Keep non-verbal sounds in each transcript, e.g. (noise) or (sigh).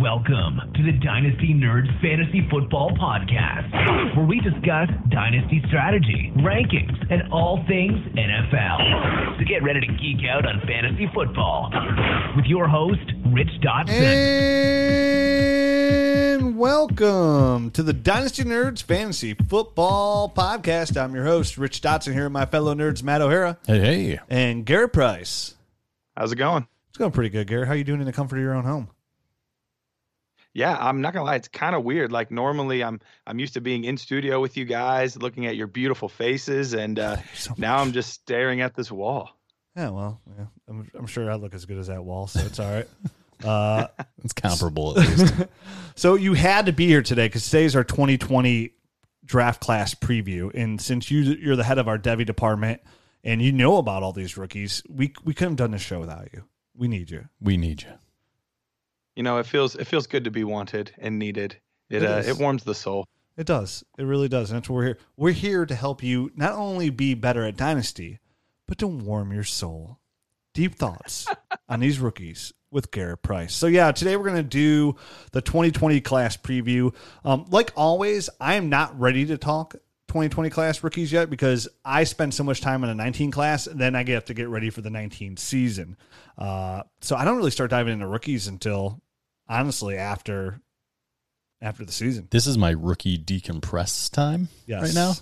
Welcome to the Dynasty Nerds Fantasy Football Podcast, where we discuss dynasty strategy, rankings, and all things NFL. So get ready to geek out on fantasy football with your host, Rich Dotson. And welcome to the Dynasty Nerds Fantasy Football Podcast. I'm your host, Rich Dotson, here with my fellow nerds, Matt O'Hara Hey, hey. and Garrett Price. How's it going? It's going pretty good, Garrett. How you doing in the comfort of your own home? Yeah, I'm not gonna lie, it's kind of weird. Like normally, I'm I'm used to being in studio with you guys, looking at your beautiful faces, and uh, (laughs) So now. I'm just staring at this wall. Yeah, well, yeah, I'm, I'm sure I look as good as that wall, so it's all right. Uh, (laughs) It's comparable at least. (laughs) so you had to be here today because today's our 2020 draft class preview, and since you you're the head of our Devy department and you know about all these rookies, we we couldn't have done this show without you. We need you. we need you. You know, it feels it feels good to be wanted and needed. It It uh, it warms the soul. It does. It really does. And that's what we're here. We're here to help you not only be better at Dynasty, but to warm your soul. Deep thoughts (laughs) on these rookies with Garrett Price. So yeah, today we're gonna do the 2020 class preview. Um, like always, I am not ready to talk 2020 class rookies yet because I spend so much time in a 19 class, and then I get to get ready for the 19 season. Uh, so I don't really start diving into rookies until honestly after after the season. This is my rookie decompress time Yes. right now.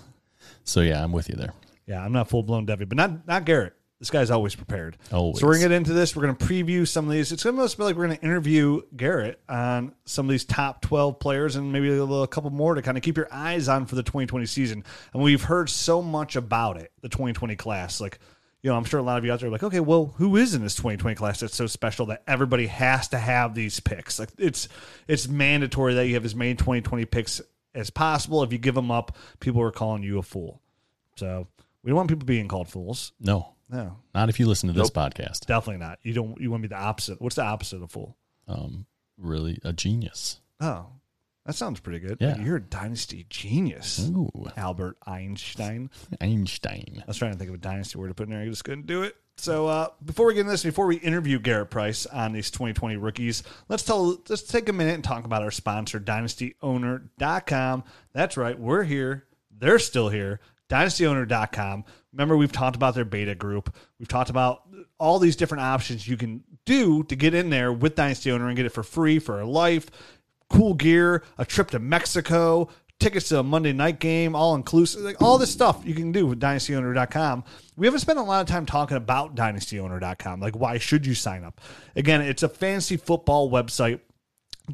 So yeah, I'm with you there. Yeah, I'm not full blown Devy, but not not Garrett. This guy's always prepared. Always. So we're gonna get into this. We're gonna preview some of these. It's gonna almost be like we're gonna interview Garrett on some of these top 12 players and maybe a, little, a couple more to kind of keep your eyes on for the 2020 season. And we've heard so much about it, the 2020 class. Like, you know, I'm sure a lot of you out there are like, okay, well, who is in this 2020 class that's so special that everybody has to have these picks? Like, it's it's mandatory that you have as many 2020 picks as possible. If you give them up, people are calling you a fool. So we don't want people being called fools. No, No, not if you listen to this podcast. definitely not. You don't. You want to be the opposite. What's the opposite of fool? Um, really a genius. Oh, that sounds pretty good. Yeah. you're a dynasty genius, Ooh, Albert Einstein. Einstein. I was trying to think of a dynasty word to put in there. I just couldn't do it. So uh, before we get into this, before we interview Garrett Price on these 2020 rookies, let's tell let's take a minute and talk about our sponsor, DynastyOwner.com. That's right, we're here. They're still here. DynastyOwner.com. Remember, we've talked about their beta group. We've talked about all these different options you can do to get in there with Dynasty Owner and get it for free for a life cool gear, a trip to Mexico, tickets to a Monday night game, all inclusive, like all this stuff you can do with dynastyowner.com. We haven't spent a lot of time talking about dynastyowner.com. Like, why should you sign up? Again, it's a fantasy football website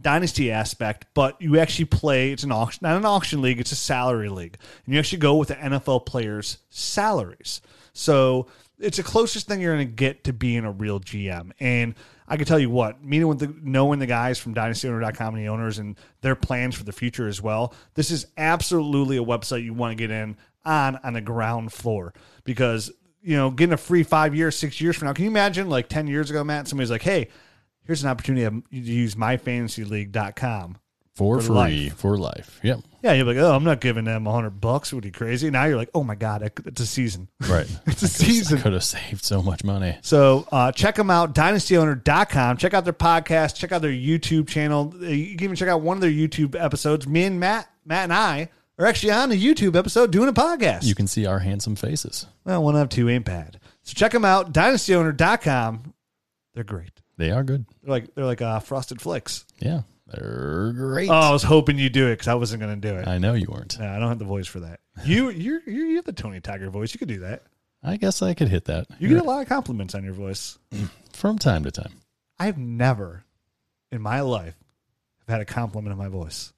dynasty aspect, but you actually play. It's an auction, not an auction league. It's a salary league, and you actually go with the NFL players' salaries. So it's the closest thing you're going to get to being a real GM. And I can tell you what, meeting with the knowing the guys from DynastyOwner.com and the owners and their plans for the future as well. This is absolutely a website you want to get in on on the ground floor because you know getting a free five years, six years from now. Can you imagine like ten years ago, Matt? Somebody's like, hey here's an opportunity to use myfantasyleague.com. For, For free life. for life. Yep. Yeah, you're like, oh, I'm not giving them a hundred bucks. Would be crazy? Now you're like, oh my god, it's a season. (laughs) Right. It's a season. Could have saved so much money. So uh, check them out, dynastyowner.com. Check out their podcast. Check out their YouTube channel. Uh, You can even check out one of their YouTube episodes. Me and Matt, Matt and I are actually on a YouTube episode doing a podcast. You can see our handsome faces. well, one of two ain't bad. So check them out, dynastyowner.com. They're great. They are good. They're like they're like uh, frosted flakes. Yeah, they're great. Oh, I was hoping you'd do it because I wasn't going to do it. I know you weren't. No, I don't have the voice for that. (laughs) You, you're, you're, have the Tony Tiger voice. You could do that. I guess I could hit that. You get a lot of compliments on your voice. (laughs) from time to time. I've never, in my life, have had a compliment on my voice.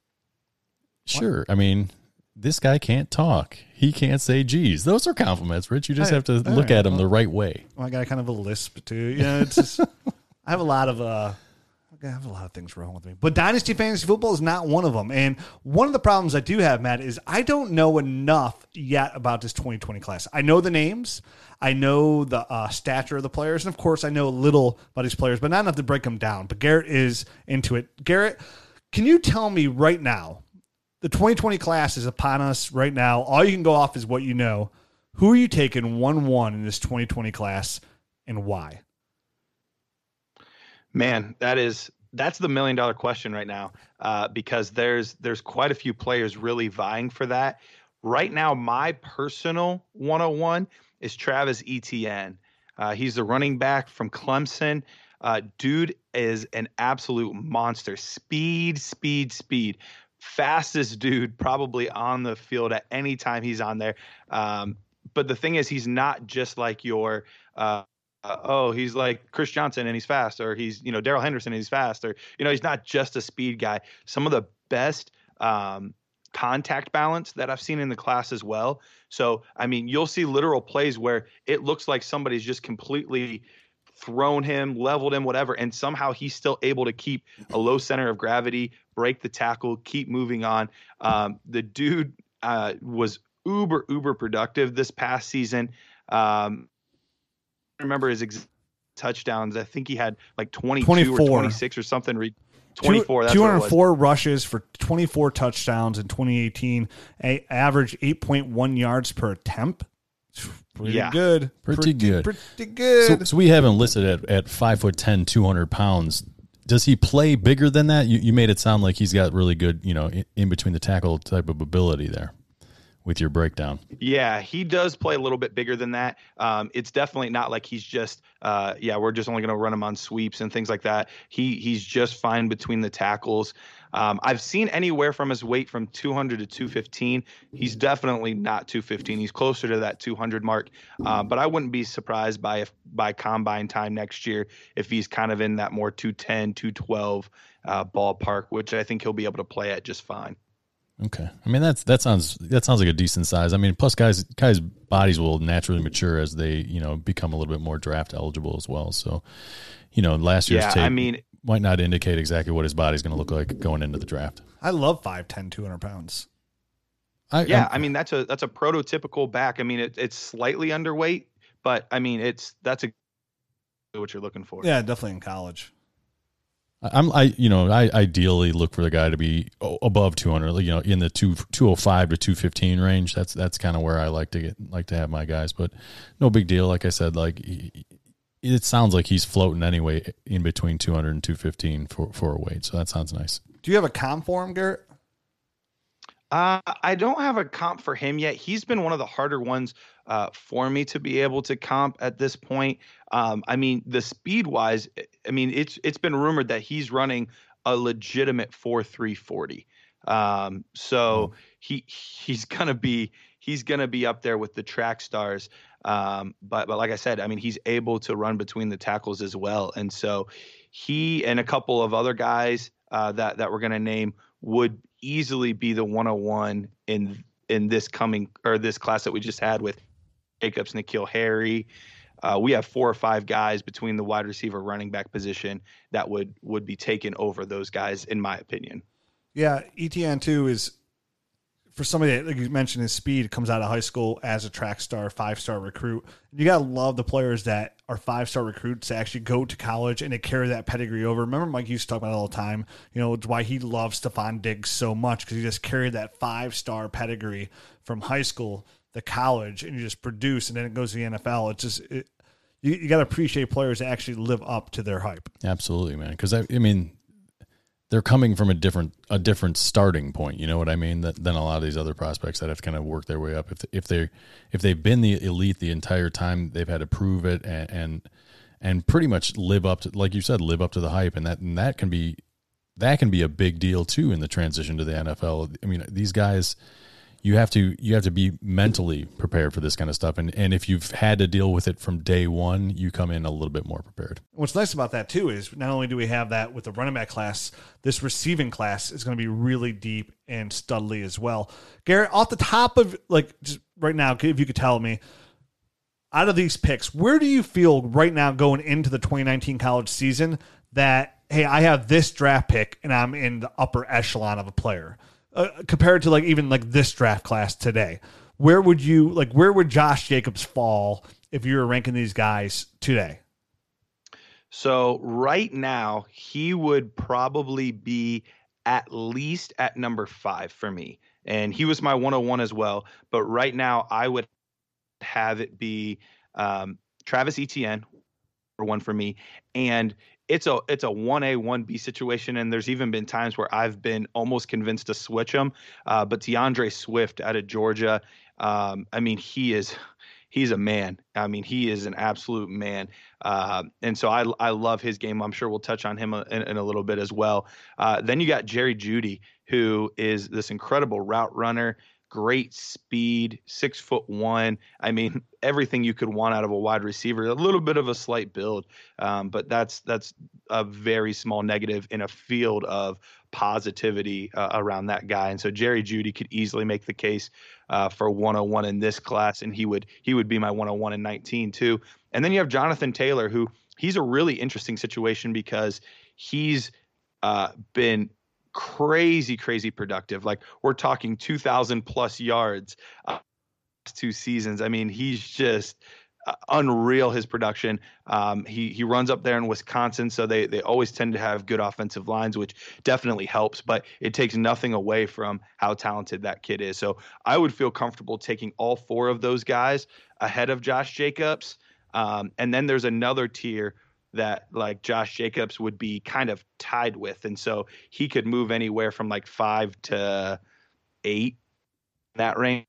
Sure. I mean, this guy can't talk. He can't say geez. Those are compliments, Rich. You just Hey, have to look right, at him well- the right way. Well, I got kind of a lisp too. You know, it's just, (laughs) I have a lot of uh, I have a lot of things wrong with me. But Dynasty Fantasy Football is not one of them. And one of the problems I do have, Matt, is I don't know enough yet about this 2020 class. I know the names, I know the uh, stature of the players, and of course, I know a little about these players, but not enough to break them down. But Garrett is into it. Garrett, can you tell me right now? The 2020 class is upon us right now. All you can go off is what you know. Who are you taking 1 1 in this 2020 class and why? Man, that is that's the million dollar question right now uh, because there's there's quite a few players really vying for that. Right now, my personal 101 is Travis Etienne. Uh, he's the running back from Clemson. Uh, dude is an absolute monster. Speed, speed, speed. Fastest dude probably on the field at any time he's on there. Um, but the thing is, he's not just like your uh, oh, he's like Chris Johnson and he's fast, or he's you know Darrell Henderson and he's fast, or you know he's not just a speed guy. Some of the best um, contact balance that I've seen in the class as well. So I mean, you'll see literal plays where it looks like somebody's just completely thrown him, leveled him, whatever, and somehow he's still able to keep a low center of gravity, break the tackle, keep moving on. Um, the dude uh, was uber uber productive this past season. Um, remember his ex- touchdowns. I think he had like 22 24. or 26 or something. Re- 24. Two, 204 rushes for 24 touchdowns in 2018. A average 8.1 yards per attempt. Pretty yeah. good. Pretty, pretty, good. Pretty good. So, so we have him listed at, at 5 foot 10, 200 pounds. Does he play bigger than that? You, you made it sound like he's got really good, you know, in, in between the tackle type of ability there with your breakdown. Yeah, he does play a little bit bigger than that. Um, it's definitely not like he's just, uh, yeah, we're just only going to run him on sweeps and things like that. He he's just fine between the tackles. Um, I've seen anywhere from his weight from 200 to 215. He's definitely not 215. He's closer to that 200 mark. Uh, but I wouldn't be surprised by if by combine time next year if he's kind of in that more 210, 212 uh, ballpark, which I think he'll be able to play at just fine. Okay, I mean that's that sounds that sounds like a decent size. I mean, plus guys guys bodies will naturally mature as they you know become a little bit more draft eligible as well. So, you know, last year's yeah, tape I mean, might not indicate exactly what his body's going to look like going into the draft. I love 5'10", 200 pounds. I, yeah, I'm, i mean that's a that's a prototypical back. I mean it, it's slightly underweight, but I mean it's that's a what you're looking for. Yeah, definitely in college. I'm I you know I ideally look for the guy to be above 200 you know in the 2 205 to 215 range that's that's kind of where I like to get like to have my guys but no big deal like I said like it sounds like he's floating anyway in between 200 and 215 for for a weight so that sounds nice. Do you have a comp for him Garrett? Uh, I don't have a comp for him yet. He's been one of the harder ones uh, for me to be able to comp at this point. Um, I mean, the speed wise, I mean, it's it's been rumored that he's running a legitimate four three forty. Um, so he he's gonna be he's gonna be up there with the track stars. Um, but but like I said, I mean, he's able to run between the tackles as well, and so he and a couple of other guys uh, that that we're gonna name would easily be the 101 in in this coming or this class that we just had with Jacobs, N'Keal Harry. Uh, we have four or five guys between the wide receiver, running back position that would would be taken over those guys, in my opinion. Yeah, Etienne too is for somebody that, like you mentioned, his speed comes out of high school as a track star, five star recruit. You gotta love the players that are five star recruits that actually go to college and they carry that pedigree over. Remember, Mike used to talk about it all the time. You know, it's why he loves Stefon Diggs so much because he just carried that five star pedigree from high school to college and you just produce and then it goes to the NFL. It's just it, you, you got to appreciate players that actually live up to their hype. Absolutely, man. Because I, I, mean, they're coming from a different a different starting point. You know what I mean? That, than a lot of these other prospects that have kind of worked their way up. If if they if they've been the elite the entire time, they've had to prove it and and, and pretty much live up to like you said, live up to the hype, and that and that can be that can be a big deal too in the transition to the NFL. I mean, these guys you have to you have to be mentally prepared for this kind of stuff. And and if you've had to deal with it from day one you come in a little bit more prepared. What's nice about that too is not only do we have that with the running back class this receiving class is going to be really deep and studly as well. Garrett off the top of like just right now if you could tell me out of these picks where do you feel right now going into the 2019 college season that hey i have this draft pick and i'm in the upper echelon of a player uh, compared to like even like this draft class today. Where would you like? Where would Josh Jacobs fall if you were ranking these guys today? So right now he would probably be at least at number five for me, and he was my 101 as well. But right now I would have it be um, Travis Etienne, for one for me, and it's a it's a one A one B situation, and there's even been times where I've been almost convinced to switch him. Uh, but DeAndre Swift out of Georgia, um, I mean, he is he's a man. I mean, he is an absolute man. Uh, and so I I love his game. I'm sure we'll touch on him in, in a little bit as well. Uh, then you got Jerry Jeudy, who is this incredible route runner great speed, six foot one. I mean, (laughs) everything you could want out of a wide receiver. A little bit of a slight build, um, but that's that's a very small negative in a field of positivity uh, around that guy. And so Jerry Jeudy could easily make the case uh, for 101 in this class, and he would he would be my 101 in 19 too. And then you have Jonathan Taylor, who he's a really interesting situation because he's uh, been crazy, crazy productive. Like we're talking 2,000 plus yards uh, two seasons. I mean, he's just uh, unreal his production. Um, he he runs up there in Wisconsin, so they they always tend to have good offensive lines, which definitely helps. But it takes nothing away from how talented that kid is. So I would feel comfortable taking all four of those guys ahead of Josh Jacobs. Um, and then there's another tier that like Josh Jacobs would be kind of tied with. And so he could move anywhere from like five to eight that range.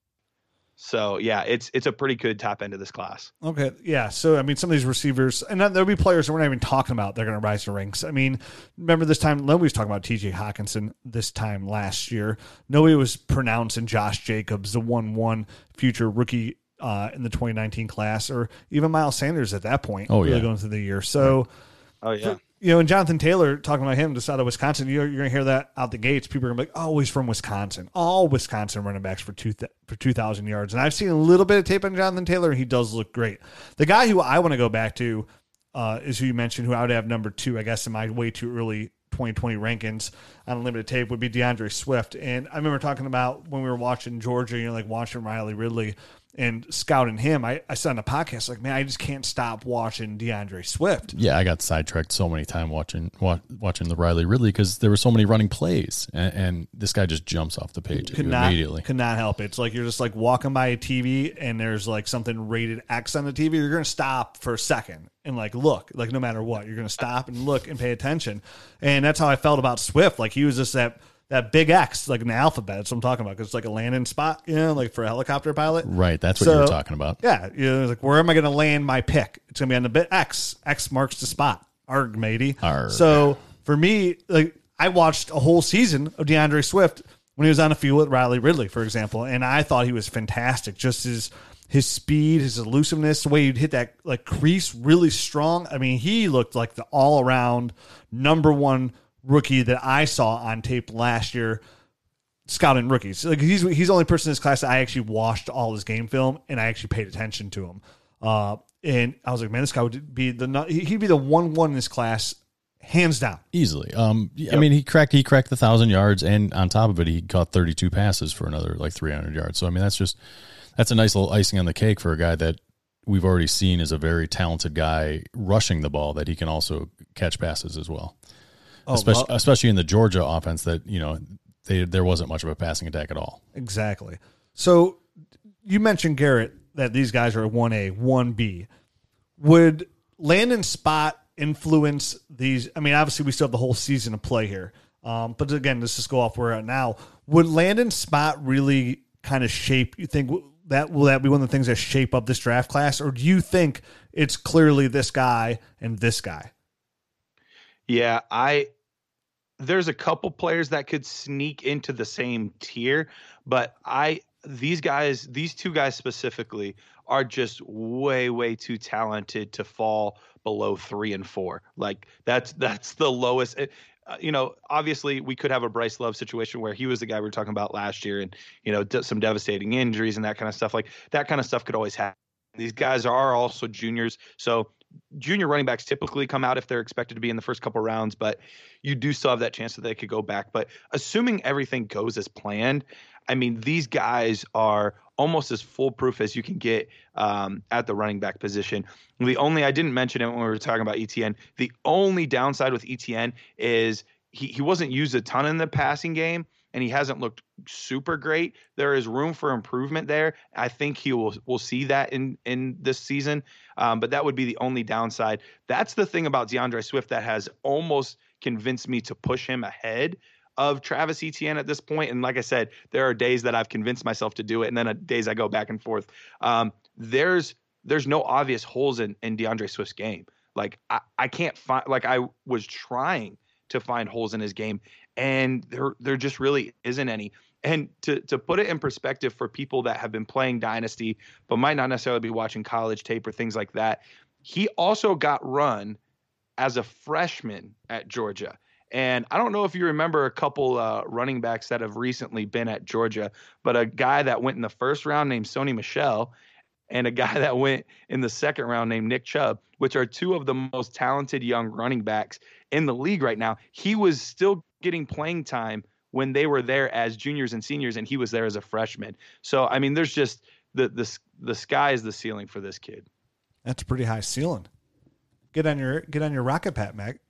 So yeah, it's it's a pretty good top end of this class. Okay, yeah. So I mean, some of these receivers, and there'll be players that we're not even talking about. They're going to rise to ranks. I mean, remember this time? Nobody was talking about T.J. Hockenson this time last year. Nobody was pronouncing Josh Jacobs the one-one future rookie uh, in the 2019 class, or even Miles Sanders at that point. Oh, really yeah. going through the year. So, Oh yeah. you know, and Jonathan Taylor talking about him just out of Wisconsin, you're, you're going to hear that out the gates. People are going to be like, "Oh, he's from Wisconsin." All Wisconsin running backs for two th- for 2,000 yards, and I've seen a little bit of tape on Jonathan Taylor, and he does look great. The guy who I want to go back to uh, is who you mentioned, who I would have number two, I guess, in my way too early 2020 rankings on limited tape would be DeAndre Swift. And I remember talking about when we were watching Georgia, you know, like watching Riley Ridley and scouting him. I, I said on the podcast, like, man, I just can't stop watching DeAndre Swift. Yeah, I got sidetracked so many times watching wa- watching the Riley Ridley because there were so many running plays, and, and this guy just jumps off the page Could not, immediately. could not help it. It's like you're just like walking by a TV and there's like something rated X on the TV. You're going to stop for a second and like look, like no matter what, you're going to stop and look and pay attention. And that's how I felt about Swift. Like he was just that that big X, like in the alphabet. That's what I'm talking about. Cause it's like a landing spot, you know, like for a helicopter pilot. Right, that's what you So- were talking about. Yeah, you know, like where am I going to land my pick? It's going to be on the bit X. X marks the spot. Arg, matey. Arg. So for me, like I watched a whole season of DeAndre Swift when he was on the field with Riley Ridley, for example, and I thought he was fantastic. Just his his speed, his elusiveness, the way he'd hit that like crease really strong. I mean, he looked like the all around number one rookie that I saw on tape last year scouting rookies. Like he's he's the only person in this class that I actually watched all his game film and I actually paid attention to him. Uh, and I was like, man, this guy would be the he'd be the one one in this class, hands down. Easily. Um, I mean, he cracked he cracked the thousand yards, and on top of it, he caught thirty two passes for another like three hundred yards. So I mean, that's just that's a nice little icing on the cake for a guy that we've already seen is a very talented guy rushing the ball that he can also catch passes as well. Especially well- especially in the Georgia offense that you know they, there wasn't much of a passing attack at all. Exactly. So you mentioned Garrett that these guys are one A, one B. Would landing spot influence these? I mean, obviously we still have the whole season to play here. Um, but again, let's just go off where we're at now. Would landing spot really kind of shape? You think that will that be one of the things that shape up this draft class, or do you think it's clearly this guy and this guy? Yeah, I there's a couple players that could sneak into the same tier, but I these guys, these two guys specifically are just way way too talented to fall below 3 and 4. Like that's (laughs) that's the lowest it, uh, you know, obviously we could have a Bryce Love situation where he was the guy we were talking about last year and you know, d- some devastating injuries and that kind of stuff. Like that kind of stuff could always happen. These guys are also juniors, so junior running backs typically come out if they're expected to be in the first couple rounds, but you do still have that chance that they could go back. But assuming everything goes as planned, I mean, these guys are almost as foolproof as you can get um, at the running back position. The only I didn't mention it when we were talking about Etienne. The only downside with Etienne is he he wasn't used a ton in the passing game. And he hasn't looked super great. There is room for improvement there. I think he will will see that in in this season. Um, but that would be the only downside. That's the thing about DeAndre Swift that has almost convinced me to push him ahead of Travis Etienne at this point. And like I said, there are days that I've convinced myself to do it, and then days I go back and forth. Um, there's there's no obvious holes in in DeAndre Swift's game. Like I, I can't find like I was trying to find holes in his game, and there there just really isn't any. And to to put it in perspective for people that have been playing Dynasty but might not necessarily be watching college tape or things like that, he also got run as a freshman at Georgia. And I don't know if you remember a couple uh, running backs that have recently been at Georgia, but a guy that went in the first round named Sony Michel and a (laughs) guy that went in the second round named Nick Chubb, which are two of the most talented young running backs in the league right now. He was still getting playing time when they were there as juniors and seniors, and he was there as a freshman. So I mean, there's just the the the sky is the ceiling for this kid. That's a pretty high ceiling. Get on your get on your rocket pat, Mac.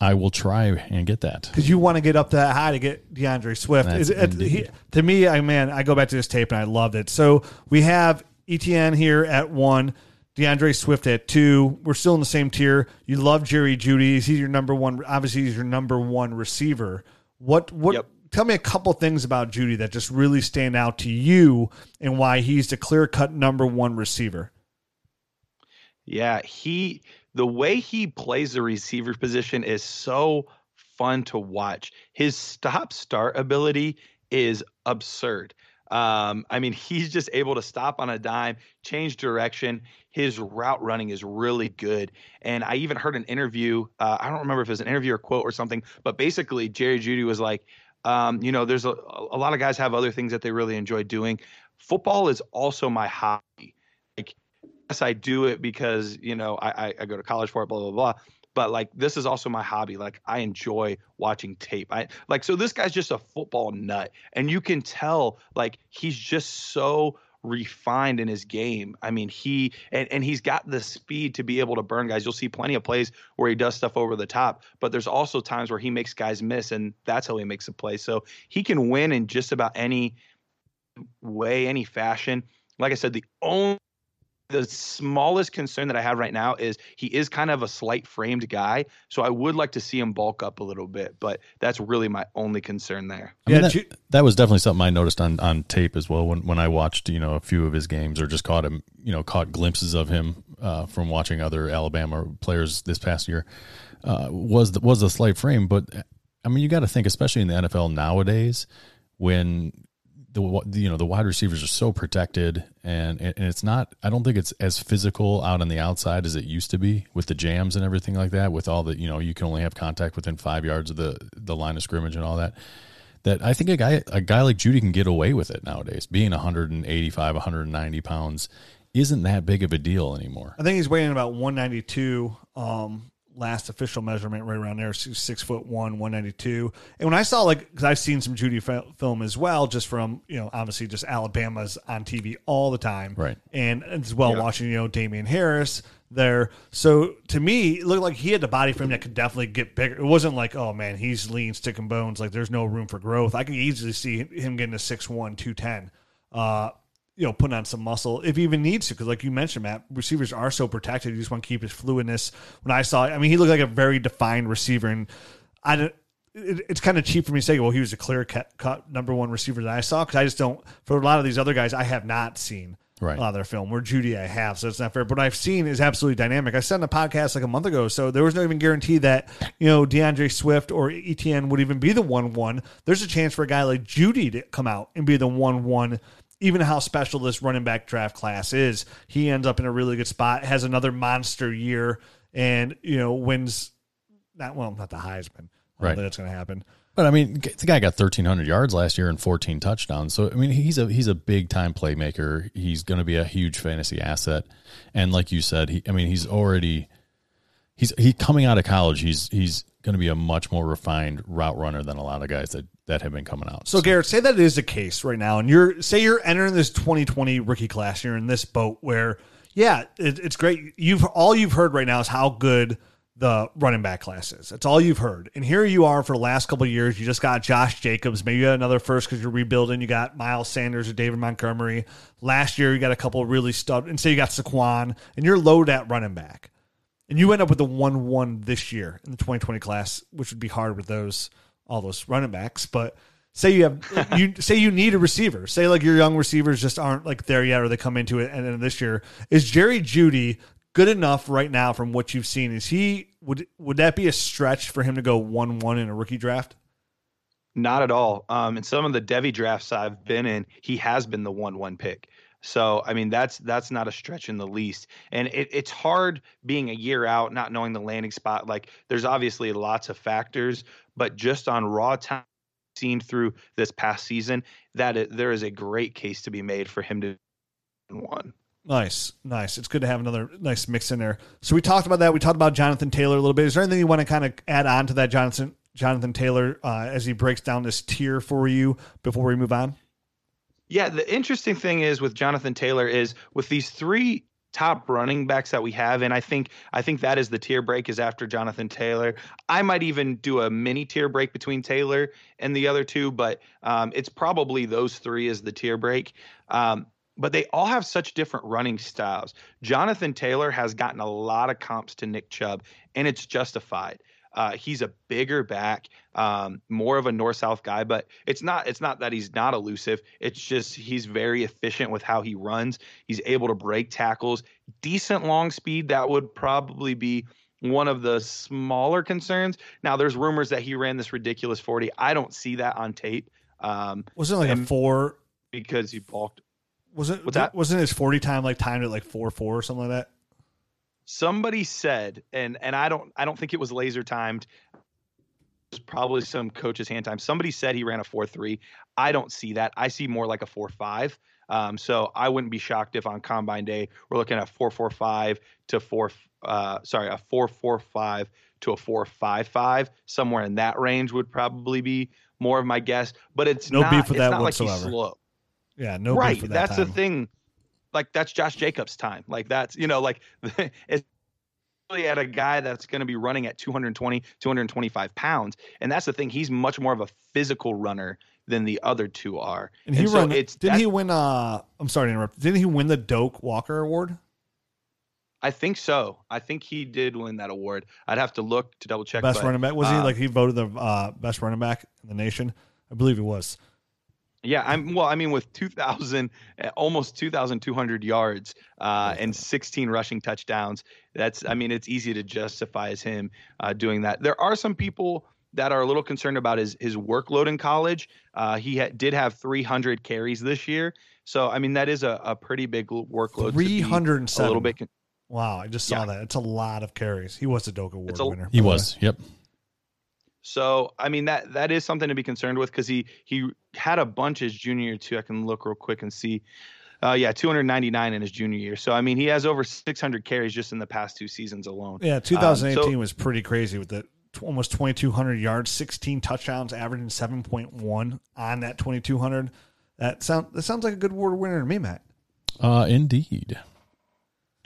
I will try and get that because you want to get up that high to get DeAndre Swift. Is it, he, to me, I man, I go back to this tape and I loved it. So we have Etienne here at one, DeAndre Swift at two. We're still in the same tier. You love Jerry Jeudy. He's your number one. Obviously, he's your number one receiver. What what? Yep. Tell me a couple things about Jeudy that just really stand out to you and why he's the clear cut number one receiver. Yeah, he the way he plays the receiver position is so fun to watch. His stop start ability is absurd. Um, I mean, he's just able to stop on a dime, change direction. His route running is really good. And I even heard an interview. Uh, I don't remember if it was an interview or quote or something, but basically, Jerry Jeudy was like, um, you know, there's a, a lot of guys have other things that they really enjoy doing. Football is also my hobby. Like, yes, I do it because, you know, I, I go to college for it, blah, blah, blah but like this is also my hobby like i enjoy watching tape. I like so this guy's just a football nut and you can tell like he's just so refined in his game. I mean he and, and he's got the speed to be able to burn guys. You'll see plenty of plays where he does stuff over the top but there's also times where he makes guys miss and that's how he makes a play. So he can win in just about any way any fashion. Like i said the only the smallest concern that I have right now is he is kind of a slight framed guy, so I would like to see him bulk up a little bit, but that's really my only concern there. I mean, that, that, was definitely something I noticed on, on tape as well when, when I watched you know a few of his games or just caught him you know caught glimpses of him uh, from watching other Alabama players this past year uh, was the, was a slight frame, but I mean you got to think especially in the NFL nowadays when the you know the wide receivers are so protected and and it's not I don't think it's as physical out on the outside as it used to be with the jams and everything like that with all the you know you can only have contact within 5 yards of the the line of scrimmage and all that that I think a guy a guy like Jeudy can get away with it nowadays. Being 185 190 pounds isn't that big of a deal anymore. I think he's weighing about 192 um last official measurement right around there, six foot one, one ninety two. And when I saw like, because I've seen some Jeudy film as well, just from you know obviously just Alabama's on TV all the time, right? And as well yeah. watching you know Damien Harris there. So to me, it looked like he had the body frame that could definitely get bigger. It wasn't like oh man, he's lean, stick and bones. Like there's no room for growth. I could easily see him getting a six one, two ten. Uh, you know, putting on some muscle if he even needs to. Because, like you mentioned, Matt, receivers are so protected. You just want to keep his fluidness. When I saw, I mean, he looked like a very defined receiver, and I don't. It, it's kind of cheap for me to say, well, he was a clear cut, cut number one receiver that I saw because I just don't. For a lot of these other guys, I have not seen right. a lot of their film. Where Jeudy, I have, so it's not fair. But what I've seen is absolutely dynamic. I said in a podcast like a month ago, so there was no even guarantee that you know DeAndre Swift or Etienne would even be the one one. There's a chance for a guy like Jeudy to come out and be the one one even how special this running back draft class is, he ends up in a really good spot, has another monster year, and you know wins. Not well, not the Heisman. Right, that's going to happen. But I mean, the guy got 1,300 yards last year and 14 touchdowns. So I mean, he's a he's a big time playmaker. He's going to be a huge fantasy asset. And like you said, he I mean, he's already he's he coming out of college. He's he's going to be a much more refined route runner than a lot of guys that that have been coming out. So, so. Garrett, say that is the case right now, and you're say you're entering this 2020 rookie class. You're in this boat where, yeah, it, it's great. You've all you've heard right now is how good the running back classes. That's all you've heard. And here you are for the last couple years. You just got Josh Jacobs. Maybe you had another first because you're rebuilding. You got Miles Sanders or David Montgomery. Last year, you got a couple really stubbed, And say you got Saquon, and you're low at running back. And you end up with the 1 1 this year in the 2020 class, which would be hard with those all those running backs. But say you have (laughs) you say you need a receiver. Say like your young receivers just aren't like there yet, or they come into it. And then this year is Jerry Jeudy good enough right now from what you've seen? Is he would would that be a stretch for him to go one one in a rookie draft? Not at all. Um, in some of the Devy drafts I've been in, he has been the one one pick. So I mean that's that's not a stretch in the least. And it, it's hard being a year out, not knowing the landing spot. Like there's obviously lots of factors, but just on raw time seen through this past season, that it, there is a great case to be made for him to one. Nice, nice. It's good to have another nice mix in there. So we talked about that. We talked about Jonathan Taylor a little bit. Is there anything you want to kind of add on to that, Jonathan Jonathan Taylor, uh, as he breaks down this tier for you before we move on? Yeah, the interesting thing is with Jonathan Taylor is with these three top running backs that we have, and I think I think that is the tier break is after Jonathan Taylor. I might even do a mini tier break between Taylor and the other two, but um, it's probably those three is the tier break. Um, but they all have such different running styles. Jonathan Taylor has gotten a lot of comps to Nick Chubb, and it's justified. Uh, he's a bigger back, um, more of a north-south guy, but it's not. It's not that he's not elusive. It's just he's very efficient with how he runs. He's able to break tackles, decent long speed. That would probably be one of the smaller concerns. Now, there's rumors that he ran this ridiculous 40. I don't see that on tape. Um, Wasn't like a four because he balked. Was it? What's that? Wasn't his forty time like timed at like four four or something like that? Somebody said, and and I don't I don't think it was laser timed. It was probably some coach's hand time. Somebody said he ran a four three. I don't see that. I see more like a four five. Um, so I wouldn't be shocked if on combine day we're looking at four four five to four. Uh, sorry, a four four five to a four five five. Somewhere in that range would probably be more of my guess. But it's no not, beef it's that not whatsoever. like. Yeah, no. right. that that's time. the thing. Like that's Josh Jacobs' time. Like that's you know like (laughs) it's really at a guy that's going to be running at 220 225 pounds and that's the thing he's much more of a physical runner than the other two are And he so run. it's didn't he win? Uh, I'm sorry to interrupt. Didn't he win the Doak Walker Award? i think so i think he did win that award i'd have to look to double check best but, running back was he? uh, Like he voted the uh, best running back in the nation. I believe he was. Yeah, I'm well. I mean, with 2,000, uh, almost 2,200 yards uh, and 16 rushing touchdowns, that's. I mean, it's easy to justify as him uh, doing that. There are some people that are a little concerned about his his workload in college. Uh, he ha- did have 300 carries this year, so I mean that is a, a pretty big workload. to be Three hundred and A little bit. Con- Wow, I just saw Yeah. that. It's a lot of carries. He was a Doak Award a- winner. He was. way. Yep. So I mean that that is something to be concerned with because he he had a bunch his junior year too. I can look real quick and see. Uh, yeah, 299 in his junior year. So I mean, he has over 600 carries just in the past two seasons alone. Yeah, 2018 Um, so- was pretty crazy with the t- almost 2,200 yards, 16 touchdowns, averaging 7.1 on that 2,200. That sound that sounds like a good award winner to me, Matt. Uh, indeed.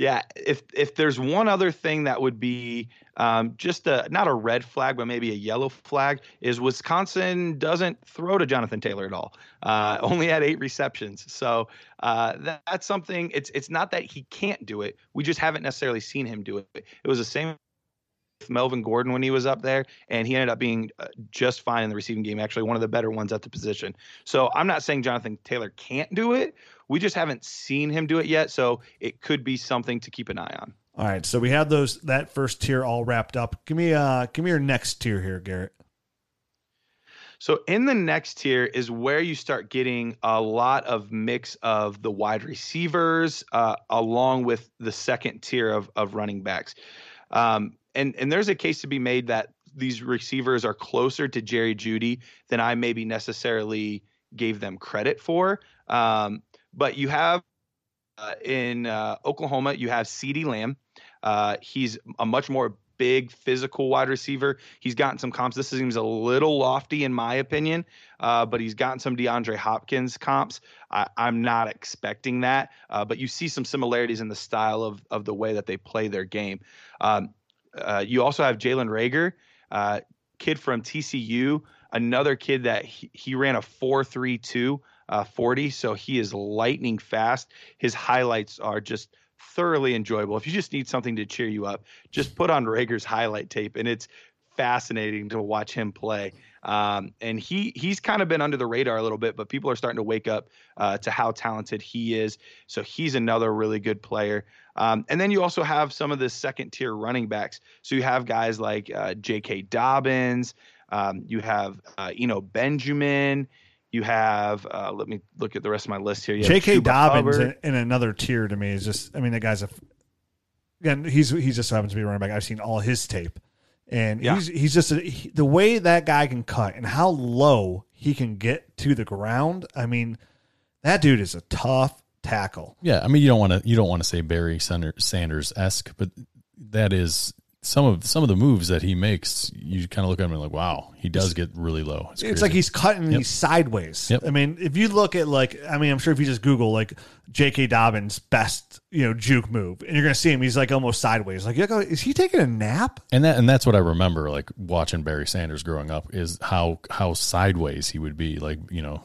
Yeah, if if there's one other thing that would be um, just a not a red flag, but maybe a yellow flag, is Wisconsin doesn't throw to Jonathan Taylor at all. Uh, (laughs) only had eight receptions, so uh, that, that's something. It's it's not that he can't do it. We just haven't necessarily seen him do it. It was the same Melvin Gordon when he was up there, and he ended up being uh, just fine in the receiving game. Actually, one of the better ones at the position. So I'm not saying Jonathan Taylor can't do it. We just haven't seen him do it yet, so it could be something to keep an eye on. All right, so we have those that first tier all wrapped up. Give me uh give me your next tier here, Garrett. So in the next tier is where you start getting a lot of mix of the wide receivers, uh, along with the second tier of of running backs. Um, and and there's a case to be made that these receivers are closer to Jerry Jeudy than I maybe necessarily gave them credit for. Um, but you have uh, in uh, Oklahoma, you have CeeDee Lamb. Uh, he's a much more big physical wide receiver. He's gotten some comps. This seems a little lofty in my opinion, uh, but he's gotten some DeAndre Hopkins comps. I, I'm not expecting that, uh, but you see some similarities in the style of of the way that they play their game. Um, uh, you also have Jalen Reagor, uh, kid from TCU, another kid that he, he ran a 4.32 uh, 40, so he is lightning fast. His highlights are just thoroughly enjoyable. If you just need something to cheer you up, just put on Reagor's highlight tape, and it's fascinating to watch him play. Um, and he he's kind of been under the radar a little bit, but people are starting to wake up uh, to how talented he is. So he's another really good player. Um, and then you also have some of the second tier running backs. So you have guys like uh, J.K. Dobbins. Um, you have uh, Eno Benjamin. You have uh, let me look at the rest of my list here. J.K. Dobbins in, in, another tier to me is just. I mean, the guy's a. Again, he's he just happens to be running back. I've seen all his tape, and yeah. he's he's just a, he, the way that guy can cut and how low he can get to the ground. I mean, that dude is a tough tackle. Yeah, I mean, you don't want to you don't want to say Barry Sanders esque, but that is some of some of the moves that he makes, you kind of look at him and like, wow, he does get really low. It's, it's like he's cutting yep. these sideways. Yep. I mean, if you look at like, I mean, I'm sure if you just Google like J.K. Dobbins' best, you know, juke move, and you're gonna see him. He's like almost sideways. Like, is he taking a nap? And that and that's what I remember, like watching Barry Sanders growing up, is how how sideways he would be, like you know,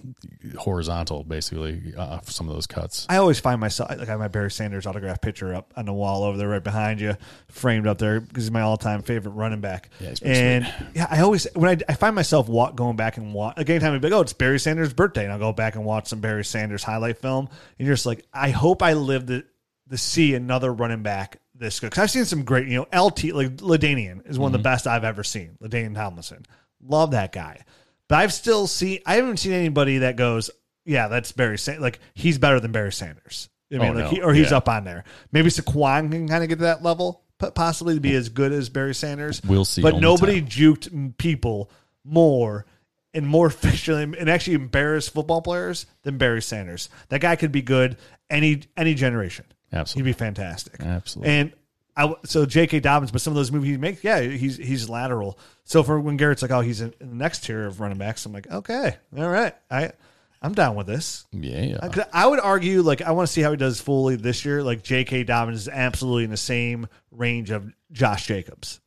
horizontal basically uh, some of those cuts. I always find myself like I have my Barry Sanders autograph picture up on the wall over there, right behind you, framed up there because he's my all time favorite running back. Yeah, and sweet. yeah, I always when I, I find myself walk, going back and watch like anytime I be like, oh, it's Barry Sanders' birthday, and I'll go back and watch some Barry Sanders highlight film, and you're just like I hope I live to, to see another running back this good. Because I've seen some great, you know, LT, like LaDainian is one mm-hmm. of the mm-hmm. best I've ever seen. LaDainian Tomlinson. Love that guy. But I've still seen, I haven't seen anybody that goes, yeah, that's Barry Sanders. Like, he's better than Barry Sanders. I mean, oh, like, no. he, or he's yeah. up on there. Maybe Saquon can kind of get to that level, possibly to be as good as Barry Sanders. We'll see. But nobody juked people more and more (laughs) efficiently and actually embarrassed football players than Barry Sanders. That guy could be good any any generation. Absolutely, he'd be fantastic. Absolutely. And I so J.K. Dobbins, but some of those movies he makes, yeah, he's he's lateral. So for when Garrett's like, oh, he's in, the next tier of running backs, I'm like, okay, all right, I. I'm down with this. Yeah, yeah. I, I would argue, like, I want to see how he does fully this year. Like, J.K. Dobbins is absolutely in the same range of Josh Jacobs.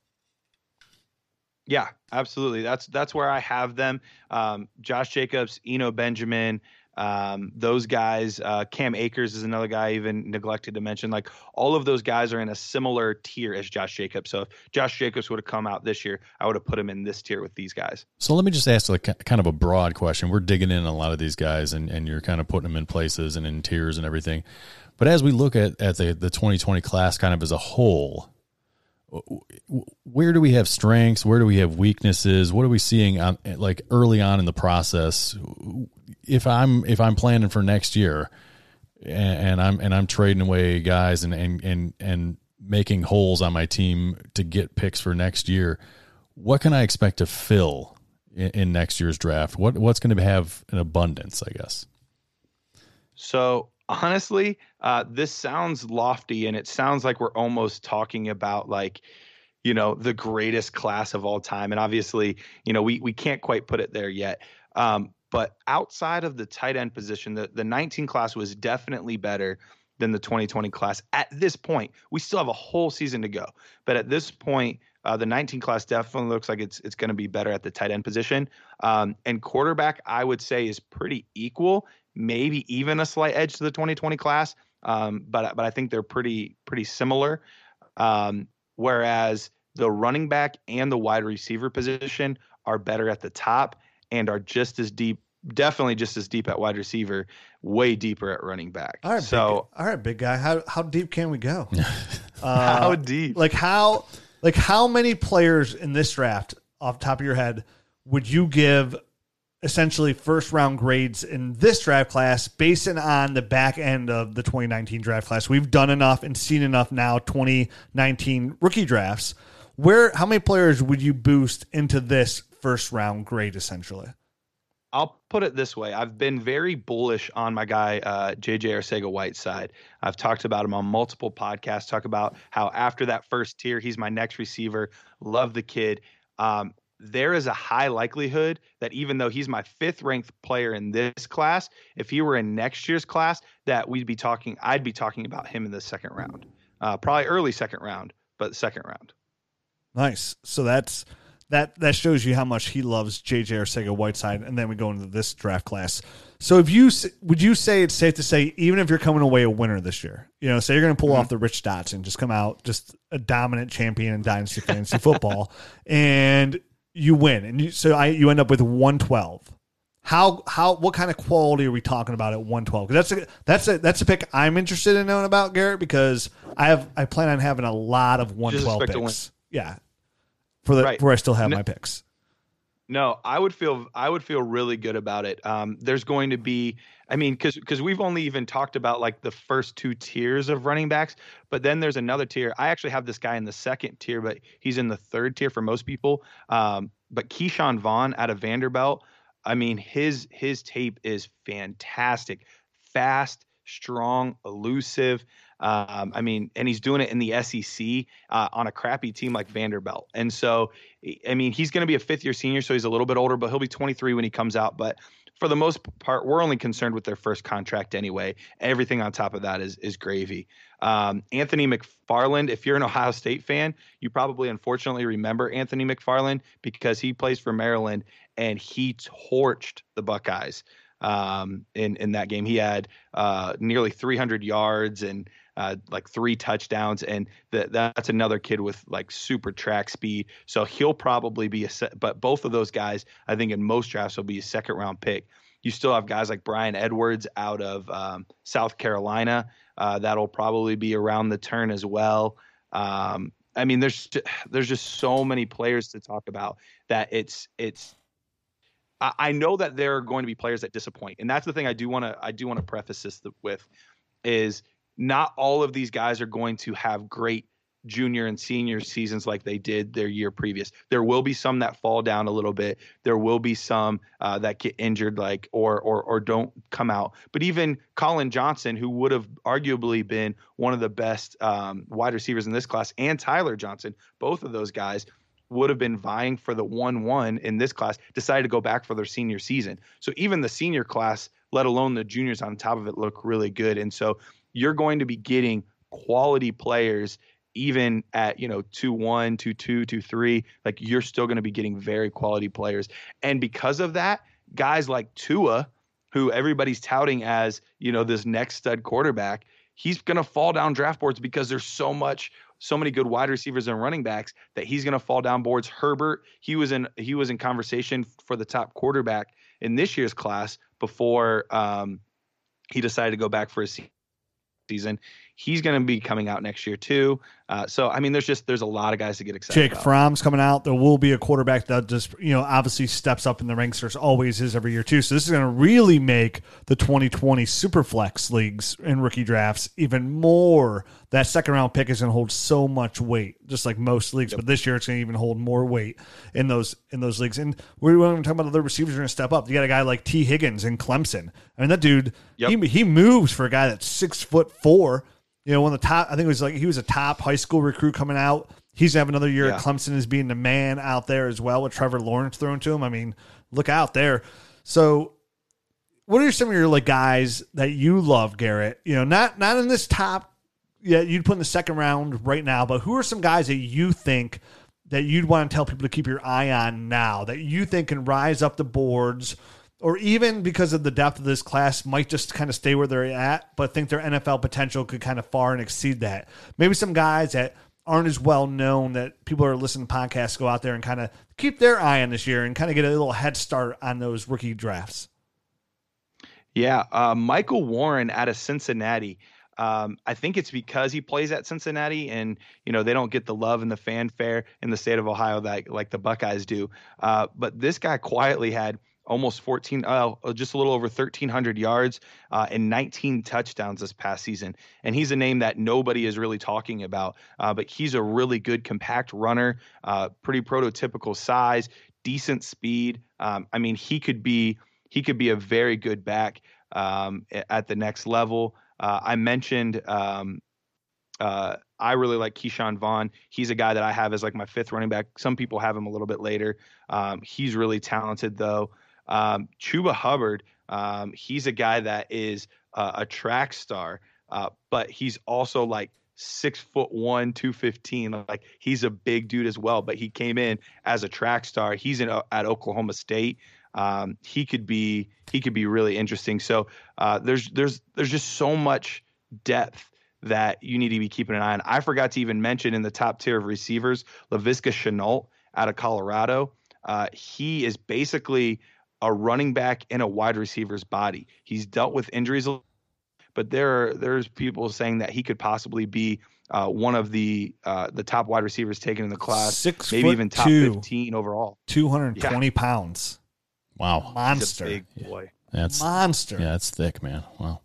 Yeah, absolutely. That's that's where I have them. Um, Josh Jacobs, Eno Benjamin, um, those guys. Uh, Cam Akers is another guy I even neglected to mention. Like all of those guys are in a similar tier as Josh Jacobs. So if Josh Jacobs would have come out this year, I would have put him in this tier with these guys. So let me just ask like kind of a broad question. We're digging in a lot of these guys, and and you're kind of putting them in places and in tiers and everything. But as we look at at the the 2020 class kind of as a whole where do we have strengths? Where do we have weaknesses? What are we seeing on like early on in the process? If I'm if I'm planning for next year, and, and I'm and I'm trading away guys and and and and making holes on my team to get picks for next year, what can I expect to fill in, in next year's draft? What what's going to have an abundance? I guess. So honestly, uh, this sounds lofty and it sounds like we're almost talking about like, you know, the greatest class of all time. And obviously, you know, we we can't quite put it there yet. Um, but outside of the tight end position, the, the 19 class was definitely better than the 2020 class at this point. We still have a whole season to go, but at this point, uh, the 19 class definitely looks like it's it's going to be better at the tight end position. Um, and quarterback, I would say, is pretty equal maybe even a slight edge to the 2020 class. Um, but but I think they're pretty pretty similar. Um, whereas the running back and the wide receiver position are better at the top and are just as deep, definitely just as deep at wide receiver, way deeper at running back. All right, so big, all right, big guy, how how deep can we go? (laughs) uh, how deep? Like how like how many players in this draft, off top of your head, would you give essentially first round grades in this draft class based on the back end of the 2019 draft class. We've done enough and seen enough now 2019 rookie drafts. Where how many players would you boost into this first round grade essentially? I'll put it this way. I've been very bullish on my guy, uh, JJ Arcega Whiteside. I've talked about him on multiple podcasts, talk about how after that first tier, he's my next receiver. Love the kid. Um, there is a high likelihood that even though he's my fifth ranked player in this class, if he were in next year's class, that we'd be talking, I'd be talking about him in the second round, uh, probably early second round, but second round. Nice. So that's that that shows you how much he loves JJ Arcega Whiteside, and then we go into this draft class. So, if you would you say it's safe to say, even if you're coming away a winner this year, you know, say you're going to pull mm-hmm. off the Rich Dotson, just come out just a dominant champion in dynasty fantasy football, and you win, and you, so I you end up with 112. How how what kind of quality are we talking about at 112? Because that's a that's a that's a pick I'm interested in knowing about Garrett because I have I plan on having a lot of 112 picks. Yeah, for the right. where I still have no, my picks. No, I would feel I would feel really good about it. Um, there's going to be, I mean, because because we've only even talked about like the first two tiers of running backs, but then there's another tier. I actually have this guy in the second tier, but he's in the third tier for most people. Um, but Ke'Shawn Vaughn out of Vanderbilt, I mean, his his tape is fantastic, fast, strong, elusive. Um, I mean, and he's doing it in the SEC uh, on a crappy team like Vanderbilt. And so, I mean, he's going to be a fifth year senior, so he's a little bit older, but he'll be 23 when he comes out. But for the most part, we're only concerned with their first contract anyway. Everything on top of that is is gravy. Um, Anthony McFarland, if you're an Ohio State fan, you probably unfortunately remember Anthony McFarland because he plays for Maryland and he torched the Buckeyes um, in in that game. He had uh, nearly 300 yards and uh, like three touchdowns, and that that's another kid with like super track speed. So he'll probably be a but both of those guys, I think in most drafts, will be a second round pick. You still have guys like Bryan Edwards out of um, South Carolina. Uh, that'll probably be around the turn as well. Um, I mean, there's there's just so many players to talk about that it's it's I know that there are going to be players that disappoint, and that's the thing I do want to I do want to preface this with is not all of these guys are going to have great junior and senior seasons like they did their year previous. There will be some that fall down a little bit. There will be some uh, that get injured, like or or or don't come out. But even Collin Johnson, who would have arguably been one of the best um, wide receivers in this class, and Tyler Johnson, both of those guys would have been vying for the 1 1 in this class decided to go back for their senior season. So even the senior class, let alone the juniors on top of it, look really good. And so you're going to be getting quality players even at you know 2-1 2-2 2-3 like you're still going to be getting very quality players and because of that guys like Tua who everybody's touting as you know this next stud quarterback he's going to fall down draft boards because there's so much so many good wide receivers and running backs that he's going to fall down boards. Herbert, he was in he was in conversation for the top quarterback in this year's class before um, he decided to go back for a season. He's going to be coming out next year too. Uh, so I mean, there's just there's a lot of guys to get excited. Jake about. Fromm's coming out. There will be a quarterback that just you know obviously steps up in the ranks. There's always is every year too. So this is going to really make the 2020 Superflex leagues and rookie drafts even more. That second round pick is going to hold so much weight, just like most leagues. Yep. But this year it's going to even hold more weight in those in those leagues. And we're going to talk about other receivers are going to step up. You got a guy like Tee Higgins in Clemson. I mean that dude, yep. he he moves for a guy that's six foot four you know, one of the top. I think it was like he was a top high school recruit coming out. He's gonna have another year yeah. at Clemson as being the man out there as well with Trevor Lawrence thrown to him. I mean, look out there. So, what are some of your like guys that you love, Garrett? You know, not not in this top. Yeah, you'd put in the second round right now, but who are some guys that you think that you'd want to tell people to keep your eye on now that you think can rise up the boards or even because of the depth of this class, might just kind of stay where they're at, but think their NFL potential could kind of far and exceed that. Maybe some guys that aren't as well known that people are listening to podcasts go out there and kind of keep their eye on this year and kind of get a little head start on those rookie drafts. Yeah, uh, Michael Warren out of Cincinnati. Um, I think it's because he plays at Cincinnati, and you know they don't get the love and the fanfare in the state of Ohio that like the Buckeyes do. Uh, but this guy quietly had almost 14, uh, just a little over 1,300 yards uh, and 19 touchdowns this past season. And he's a name that nobody is really talking about, uh, but he's a really good compact runner, uh, pretty prototypical size, decent speed. Um, I mean, he could be he could be a very good back um, at the next level. Uh, I mentioned um, uh, I really like Ke'Shawn Vaughn. He's a guy that I have as like my fifth running back. Some people have him a little bit later. Um, he's really talented though. Um, Chuba Hubbard, um, he's a guy that is uh, a track star, uh, but he's also like six foot one, 215. Like he's a big dude as well, but he came in as a track star. He's in uh, at Oklahoma State. Um, he could be he could be really interesting. So uh, there's there's there's just so much depth that you need to be keeping an eye on. I forgot to even mention in the top tier of receivers, Laviska Shenault out of Colorado. Uh, he is basically a running back in a wide receiver's body. He's dealt with injuries, but there are, there's people saying that he could possibly be uh, one of the uh, the top wide receivers taken in the class, Six maybe even top two. 15 overall. 220 pounds. Wow. Monster. big boy. That's Monster. yeah, that's thick, man. Wow.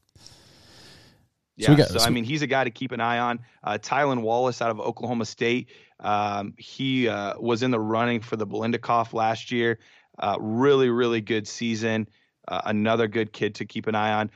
Yeah, So got- so, so- I mean, he's a guy to keep an eye on. Uh, Tylan Wallace out of Oklahoma State. Um, he uh, was in the running for the Biletnikoff last year. Uh, really, really good season. Uh, another good kid to keep an eye on.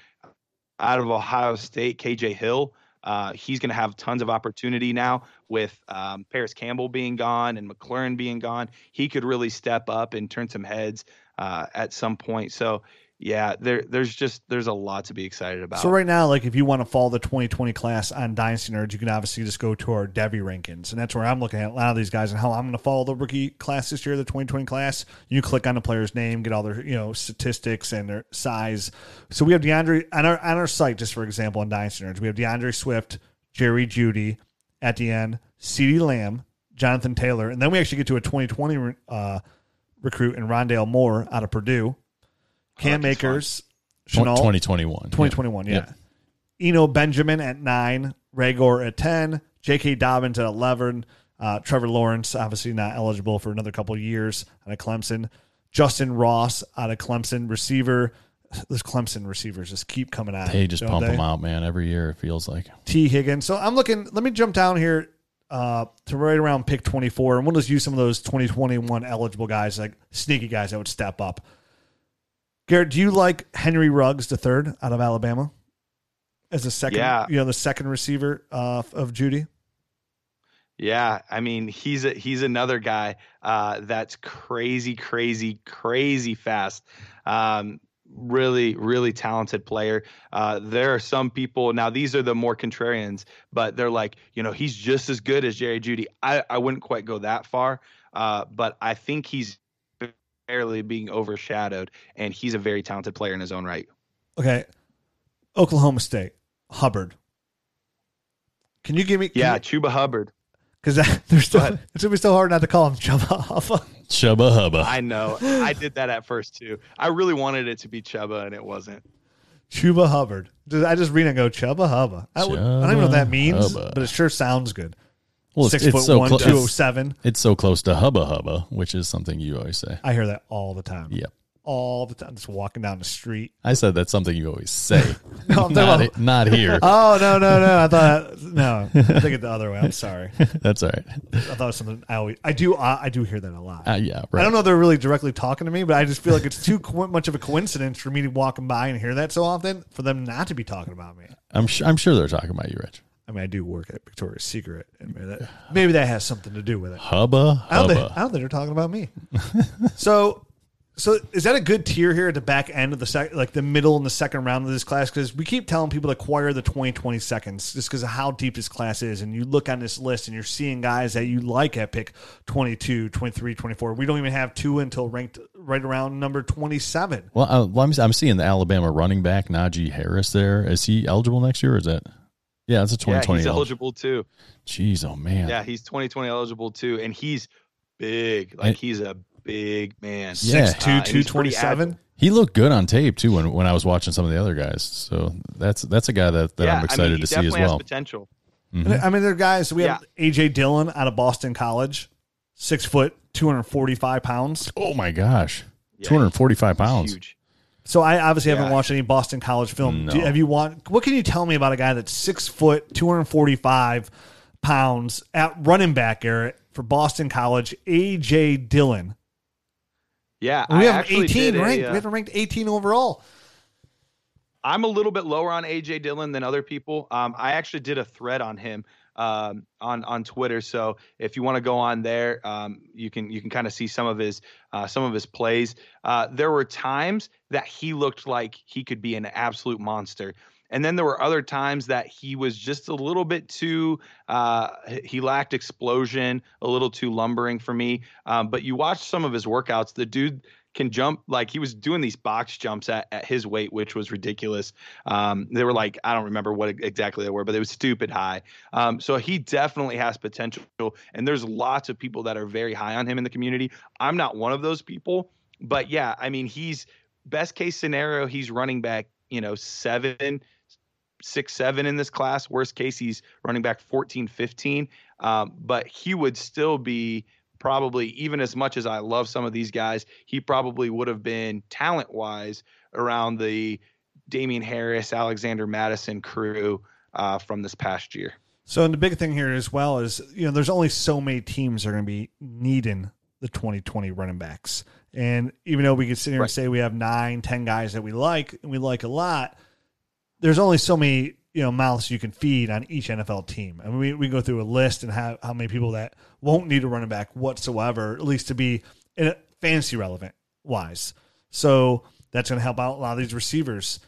Out of Ohio State, KJ Hill. Uh, he's going to have tons of opportunity now with um, Parris Campbell being gone and McLaurin being gone. He could really step up and turn some heads uh, at some point. So, yeah, there, there's just there's a lot to be excited about. So right now, like if you want to follow the 2020 class on Dynasty Nerds, you can obviously just go to our Devy rankings, and that's where I'm looking at a lot of these guys and how I'm going to follow the rookie class this year, the 2020 class. You click on the player's name, get all their you know statistics and their size. So we have DeAndre on our on our site, just for example, on Dynasty Nerds, we have DeAndre Swift, Jerry Jeudy, at the end, CeeDee Lamb, Jonathan Taylor, and then we actually get to a 2020 uh, recruit in Rondale Moore out of Purdue, Cam that's fun. Akers, Shenault, 2021. 2021, yeah. Yep. Eno Benjamin at nine, Reagor at 10, J.K. Dobbins at 11, uh, Trevor Lawrence, obviously not eligible for another couple of years out of Clemson, Justyn Ross out of Clemson, receiver. Those Clemson receivers just keep coming out. They just pump they? them out, man. Every year it feels like. Tee Higgins. So I'm looking, let me jump down here uh, to right around pick 24, and we'll just use some of those 2021 eligible guys, like sneaky guys that would step up. Garrett, do you like Henry Ruggs the third out of Alabama as a second? Yeah. you know the second receiver uh, of Jeudy. Yeah, I mean he's a, he's another guy uh, that's crazy, crazy, crazy fast. Um, really, really talented player. Uh, there are some people now; these are the more contrarians, but they're like, you know, he's just as good as Jerry Jeudy. I, I wouldn't quite go that far, uh, but I think he's barely being overshadowed, and he's a very talented player in his own right. Okay, Oklahoma State Hubbard. Can you give me? Yeah, Chuba Hubbard. because (laughs) they're still. It's gonna be so hard not to call him Chuba Huffa. Chubba hubba. I know. I did that at first too. I really wanted it to be Chuba, and it wasn't. Chuba Hubbard. Did I just read and go Chubba Hubba? I, would, I don't even know what that means, Hubba. but it sure sounds good. well, it's, Six it's foot so one, close. two oh seven. It's so close to hubba hubba, which is something you always say. I hear that all the time. Yep. All the time. Just walking down the street. I said that's something you always say. (laughs) No, not, about- not here. (laughs) Oh no no no! I thought no. I think it the other way. I'm sorry. (laughs) that's all right. I thought it was something I always I do uh, I do hear that a lot. Uh, yeah, I don't know if they're really directly talking to me, but I just feel like it's too co- much of a coincidence for me to walking by and hear that so often for them not to be talking about me. I'm sure. I'm sure they're talking about you, Rich. I mean, I do work at Victoria's Secret, and maybe that, maybe that has something to do with it. Hubba I don't, think, hubba. I don't think they're talking about me. so, so is that a good tier here at the back end of the sec, like the middle and the second round of this class? Because we keep telling people to acquire the 20, 20 seconds just because of how deep this class is. And you look on this list and you're seeing guys that you like at pick 22, 23, 24. We don't even have two until ranked right around number 27. Well, uh, I'm, I'm seeing the Alabama running back Najee Harris. There is he eligible next year? Or is that? Yeah, it's a Yeah, 2020. he's eligible. eligible too. Jeez, oh man. Yeah, he's 2020 eligible too, and he's big. Like And- he's a big man. Yeah. 6'2, Uh, and he's pretty 227. He looked good on tape too when, when I was watching some of the other guys. So that's that's a guy that, that yeah, I'm excited I mean, he to see as definitely has well. potential. Mhm. I mean, there are guys. We have AJ Dillon out of Boston College, six foot, 245 pounds. Oh my gosh, Yeah, 245 pounds. Huge. So I obviously haven't watched any Boston College film. No. Do, have you want? What can you tell me about a guy that's six foot, two hundred forty-five pounds at running back, Garrett for Boston College? AJ Dillon. Yeah, And we I have actually eighteen did a, ranked. uh, we have ranked eighteen overall. I'm a little bit lower on AJ Dillon than other people. Um, I actually did a thread on him um, on on Twitter. So if you want to go on there, um, you can you can kind of see some of his uh, some of his plays. Uh, there were times that he looked like he could be an absolute monster, And then there were other times that he was just a little bit too, uh, he lacked explosion, a little too lumbering for me. Um, but you watch some of his workouts, the dude can jump like he was doing these box jumps at, at his weight, which was ridiculous. Um, they were like, I don't remember what exactly they were, but they was stupid high. Um, so he definitely has potential. And there's lots of people that are very high on him in the community. I'm not one of those people, but yeah, I mean, he's best case scenario, he's running back, you know, seven, six, seven in this class. Worst case, he's running back 14, 15. Um, but he would still be probably even as much as I love some of these guys, he probably would have been talent wise around the Damien Harris, Alexander Mattison crew uh, from this past year. So, and the big thing here as well is, you know, there's only so many teams that are going to be needing the 2020 running backs. And even though we could sit here Right. and say we have nine, ten guys that we like and we like a lot, there's only so many you know mouths you can feed on each NFL team. I mean, we, we go through a list and have how many people that won't need a running back whatsoever, at least to be in a fantasy relevant wise. So that's going to help out a lot of these receivers.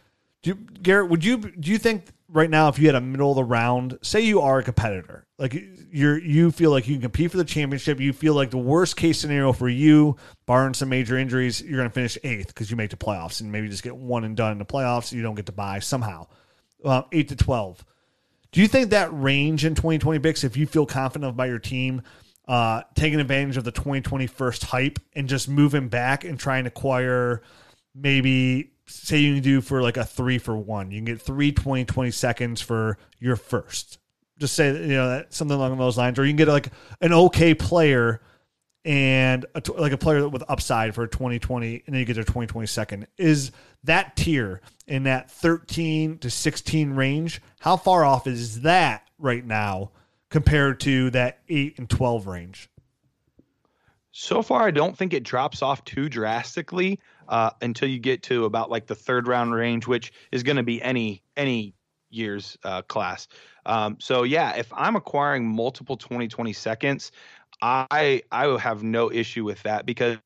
Do you, Garrett, would you do you think right now if you had a middle of the round, say you are a competitor, like you're you feel like you can compete for the championship, you feel like the worst case scenario for you, barring some major injuries, you're going to finish eighth because you make the playoffs and maybe just get one and done in the playoffs, you don't get to buy somehow, uh, eight to twelve. Do you think that range in 2020 Bix, if you feel confident about your team, uh, taking advantage of the 2020 first hype and just moving back and trying to acquire maybe say you can do for like a three for one. You can get three 20, 20 seconds for your first. Just say, you know, that, something along those lines. Or you can get like an okay player and a, like a player with upside for 2020 and then you get their 2020 second. Is that tier in that 13 to 16 range? How far off is that right now compared to that 8 and 12 range? So far, I don't think it drops off too drastically uh, until you get to about like the third round range, which is going to be any any year's uh, class. Um, so yeah, if I'm acquiring multiple 2020 seconds, I I will have no issue with that because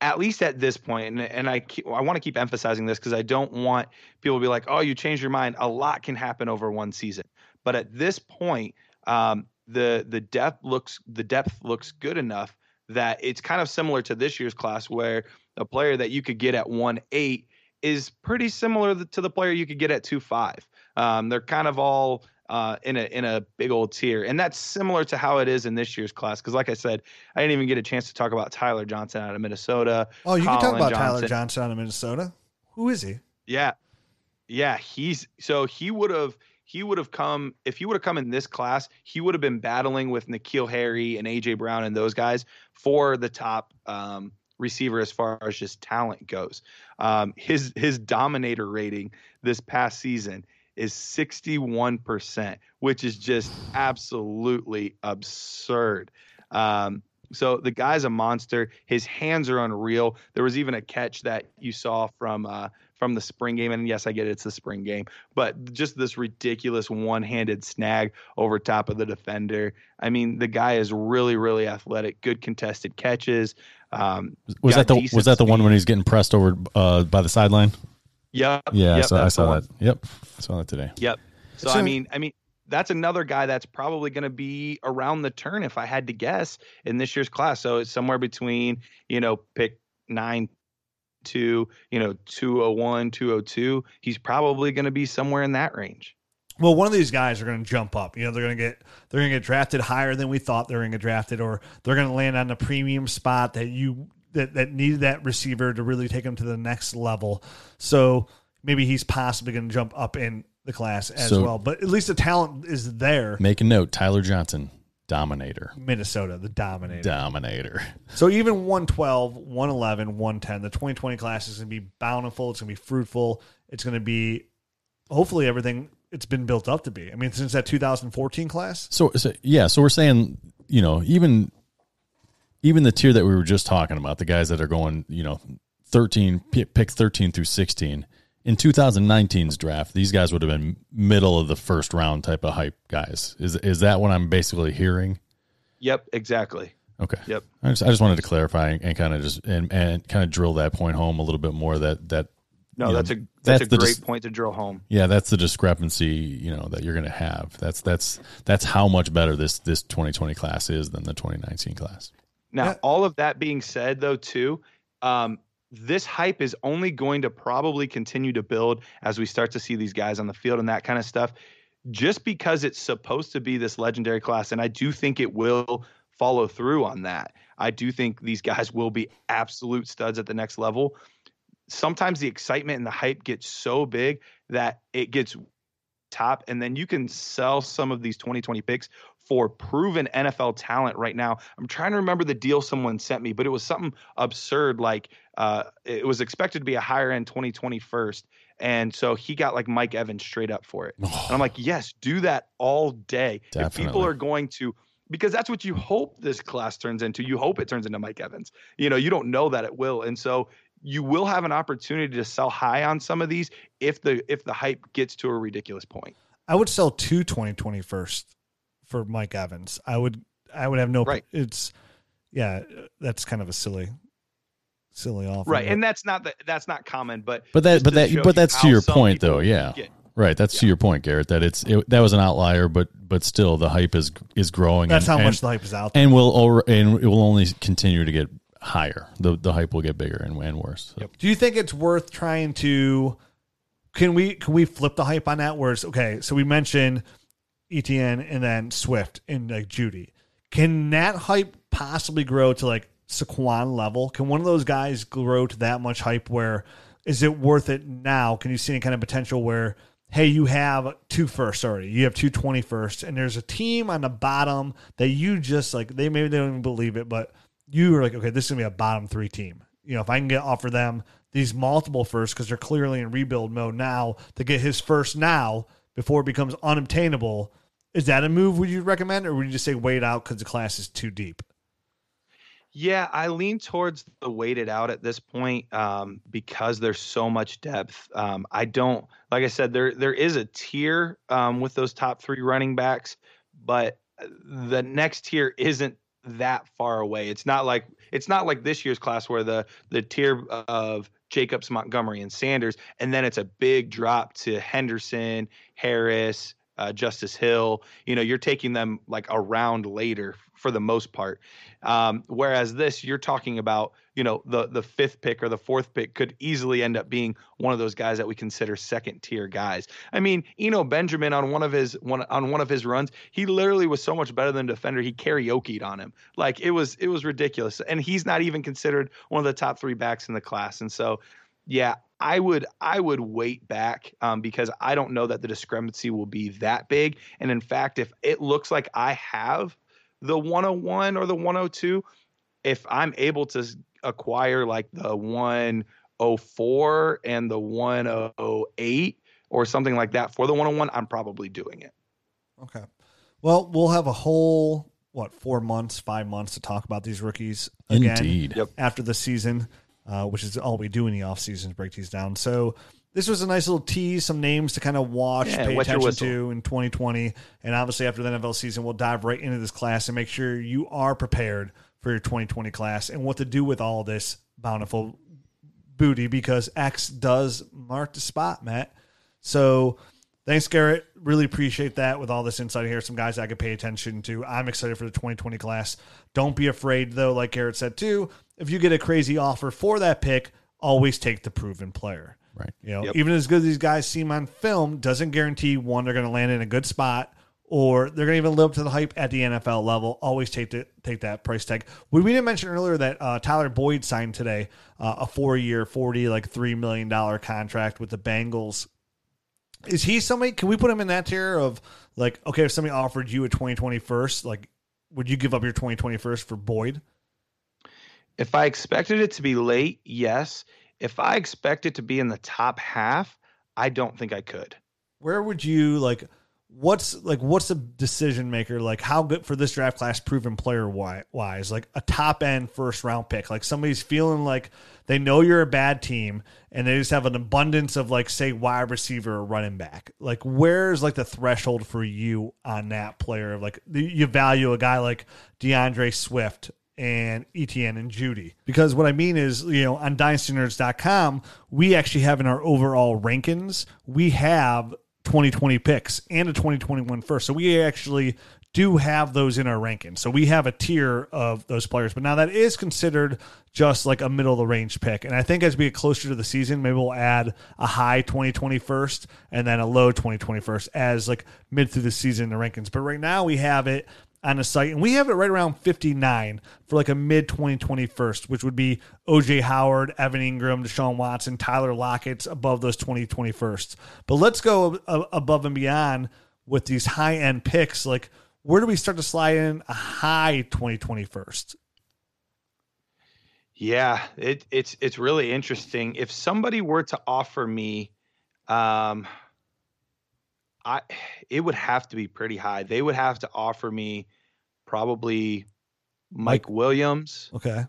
at least at this point, and, and I keep, I want to keep emphasizing this because I don't want people to be like, oh, you changed your mind. A lot can happen over one season, but at this point, um, the the depth looks the depth looks good enough that it's kind of similar to this year's class where a player that you could get at one eight is pretty similar to the player you could get at two five. Um, they're kind of all uh, in a in a big old tier, and that's similar to how it is in this year's class. Because, like I said, I didn't even get a chance to talk about Tyler Johnson out of Minnesota. Oh, you can talk Colin about Tyler Johnson. Johnson out of Minnesota. Who is he? Yeah. Yeah, he's so he would have he would have come if he would have come in this class, he would have been battling with N'Keal Harry and AJ Brown and those guys for the top um, receiver as far as just talent goes. Um, his his dominator rating this past season is 61%, which is just absolutely absurd. Um, so the guy's a monster. His hands are unreal. There was even a catch that you saw from uh, from the spring game, and yes, I get it, it's the spring game, but just this ridiculous one-handed snag over top of the defender. I mean, the guy is really, really athletic. Good contested catches. Um, Was that the was that the one speed. when he's getting pressed over uh, by the sideline? Yep. Yeah, yep, so I saw that. Yep, I saw that today. Yep. So So- I mean, I mean, that's another guy that's probably going to be around the turn if I had to guess in this year's class. So it's somewhere between you know pick nine to you know 201 202 he's probably going to be somewhere in that range Well, one of these guys are going to jump up. You know, they're going to get they're going to get drafted higher than we thought they were going to get drafted, or they're going to land on the premium spot that you that that needed that receiver to really take them to the next level. So maybe he's possibly going to jump up in the class as So- well. But at least the talent is there. Make a note, Tyler Johnson, dominator, Minnesota, the dominator. dominator. So even 112, 111, 110, the 2020 class is going to be bountiful. It's going to be fruitful. It's going to be hopefully everything it's been built up to be. I mean, since that 2014 class. So, so yeah, so we're saying, you know, even even the tier that we were just talking about, the guys that are going, you know, 13 pick 13 through 16 in 2019's draft, these guys would have been middle of the first round type of hype guys. Is is that what I'm basically hearing? yep exactly Okay. Yep. I just, I just wanted to clarify and kind of just and, and kind of drill that point home a little bit more that that No, you know, that's a that's, a great dis- point to drill home. yeah, that's the discrepancy, you know, that you're going to have. That's that's that's how much better this this 2020 class is than the 2019 class. Now, Yeah. all of that being said, though, too, um, this hype is only going to probably continue to build as we start to see these guys on the field and that kind of stuff. Just because it's supposed to be this legendary class, and I do think it will follow through on that. I do think these guys will be absolute studs at the next level. Sometimes the excitement and the hype gets so big that it gets top, and then you can sell some of these 2020 picks for proven NFL talent right now. I'm trying to remember the deal someone sent me, but it was something absurd. Like uh, it was expected to be a higher end 2020 first. And so he got like Mike Evans straight up for it. (sighs) And I'm like, yes, do that all day. If people are going to, because that's what you hope this class turns into. You hope it turns into Mike Evans. You know, you don't know that it will. And so you will have an opportunity to sell high on some of these if the if the hype gets to a ridiculous point. I would sell two 2020 first for Mike Evans. I would I would have no Right. it's yeah, that's kind of a silly silly offer. Right. And that's not the, that's not common, but But that but that but that's to your point though, yeah. get- Right, that's to your point, Garrett. That it's it, that was an outlier, but but still the hype is is growing. that's and, how and, much the hype is out there. and will over and it will only continue to get higher. The the hype will get bigger and, and worse. So. Do you think it's worth trying to? Can we can we flip the hype on that? Where it's okay. So we mentioned Etienne and then Swift and like Jeudy. Can that hype possibly grow to like Saquon level? Can one of those guys grow to that much hype? Where is it worth it now? Can you see any kind of potential where? Hey, you have two firsts already. You have two 21st, and there's a team on the bottom that you just like. They maybe they don't even believe it, but you were like, okay, this is gonna be a bottom three team. You know, if I can get offer them these multiple firsts because they're clearly in rebuild mode now to get his first now before it becomes unobtainable, is that a move would you recommend, or would you just say wait out because the class is too deep? Yeah, I lean towards the weighted out at this point um, because there's so much depth. Um, I don't, like I said, there there is a tier um, with those top three running backs, but the next tier isn't that far away. It's not like it's not like this year's class where the the tier of Jacobs, Montgomery, and Sanders, and then it's a big drop to Henderson, Harris, uh, Justice Hill. You know, you're taking them like a round later for the most part. Um, whereas this, you're talking about, you know, the the fifth pick or the fourth pick could easily end up being one of those guys that we consider second tier guys. I mean, Eno Benjamin on one of his one on one of his runs, he literally was so much better than defender. He karaokeed on him, like it was it was ridiculous. And he's not even considered one of the top three backs in the class. And so, yeah, I would I would wait back um, because I don't know that the discrepancy will be that big. And in fact, if it looks like I have the 101 or the 102, if I'm able to acquire like the 104 and the 108 or something like that for the 101, I'm probably doing it. Okay. Well, we'll have a whole what four months, five months to talk about these rookies again Indeed. After the season, uh, which is all we do in the off season is break these down. So this was a nice little tease, some names to kind of watch, Yeah, pay attention to in 2020, and obviously after the NFL season, we'll dive right into this class and make sure you are prepared for your 2020 class and what to do with all this bountiful booty because X does mark the spot, Matt. So thanks, Garrett. Really appreciate that with all this insight here. Some guys I could pay attention to. I'm excited for the 2020 class. Don't be afraid, though, like Garrett said too. If you get a crazy offer for that pick, always take the proven player. Right. You know, Yep. even as good as these guys seem on film, doesn't guarantee one they're going to land in a good spot or they're going to even live up to the hype at the NFL level. Always take the, take that price tag. We, we didn't mention earlier that uh, Tyler Boyd signed today uh, a four year, forty like three million dollar contract with the Bengals. Is he somebody? Can we put him in that tier of like, okay, if somebody offered you a 2020 first, like, would you give up your 2020 first for Boyd? If I expected it to be late, yes. If I expect it to be in the top half, I don't think I could. where would you like what's like what's a decision maker like how good for this draft class proven player wise? Like a top end first round pick. Like somebody's feeling like they know you're a bad team and they just have an abundance of like say wide receiver or running back. Like where's like the threshold for you on that player? Like you value a guy like DeAndre Swift and Etienne and Jeudy. Because what I mean is, you know, on dynastynerds.com, we actually have in our overall rankings, we have 2020 picks and a 2021 first. So we actually do have those in our rankings. So we have a tier of those players. But now that is considered just like a middle of the range pick. And I think as we get closer to the season, maybe we'll add a high 2020 first and then a low 2020 first as like mid through the season in the rankings. But right now we have it on the site, and we have it right around 59 for like a mid 2020 first, which would be OJ Howard, Evan Engram, Deshaun Watson, Tyler Lockett's above those 2020 firsts. But let's go above and beyond with these high end picks. Like, where do we start to slide in a high 2020 first? Yeah, it, it's it's really interesting. If somebody were to offer me, um, I it would have to be pretty high. They would have to offer me probably Mike, Mike. Williams. Okay.